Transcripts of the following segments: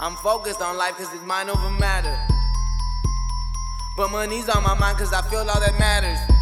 I'm focused on life cause it's mind over matter. But money's on my mind cause I feel all that matters.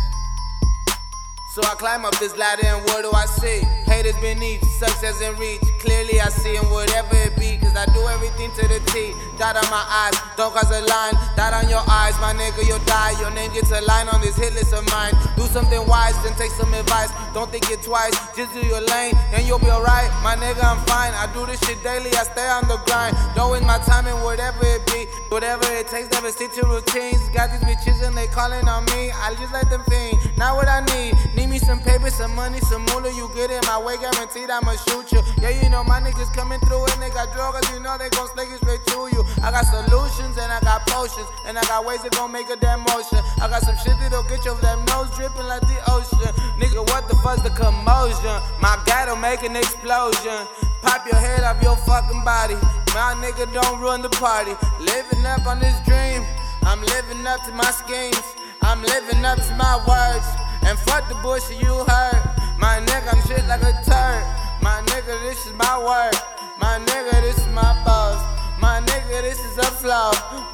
So I climb up this ladder and what do I see? Haters beneath, success in reach. Clearly I see in whatever it be, cause I do everything to the T. Dot on my eyes, don't cross a line. Dot on your eyes, my nigga, you'll die. Your name gets a line on this hit list of mine. Do something wise, then take some advice. Don't think it twice, just do your lane, and you'll be alright. My nigga, I'm fine. I do this shit daily, I stay on the grind. Don't waste my time in whatever it be. Whatever it takes, never stick to routines. Got these bitches and they calling on me. I just let them fiend. Not what I need. Need me some paper, some money, some moolah. You get in my way, guaranteed I'ma shoot you. Yeah, you know my niggas coming through and they got drugs, you know they gon' slake it straight to you. I got solutions and I got potions, and I got ways to gon' make a damn motion. I got some shit that'll get your damn nose dripping like the ocean. Nigga, what the fuck's the commotion? My gat'll make an explosion. Pop your head off your fucking body. My nigga don't run the party. Living up on this dream. I'm living up to my schemes. I'm living up to my words. And fuck the bullshit you heard. My nigga, I'm shit like a turd. My nigga, this is my word. My nigga, this is my boss. My nigga, this is a flaw.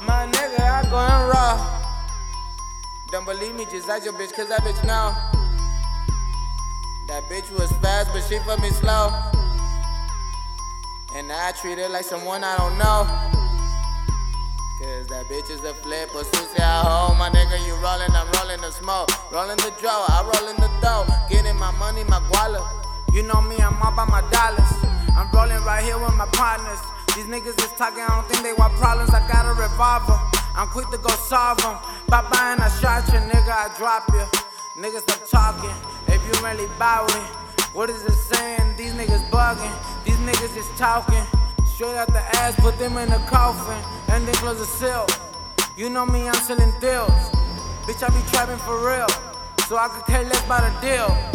My nigga, I'm going raw. Don't believe me, just ask your bitch, cause that bitch know. That bitch was fast, but she for me slow. And I treat her like someone I don't know. That bitch is a flip, but Susie at home. My nigga, you rollin', I'm rollin' the smoke. Rollin' the draw, I rollin' the dough. Getting my money, my guala. You know me, I'm all by my dollars. I'm rollin' right here with my partners. These niggas is talking, I don't think they want problems. I got a revolver. I'm quick to go solve them. Bye bye, I shot you, nigga, I drop you. Niggas stop talking. If you really it, what is it saying? These niggas bugging. These niggas just talking. Straight out the ass, put them in a coffin, and then close the seal. You know me, I'm selling deals. Bitch, I be trapping for real, so I could care less about a deal.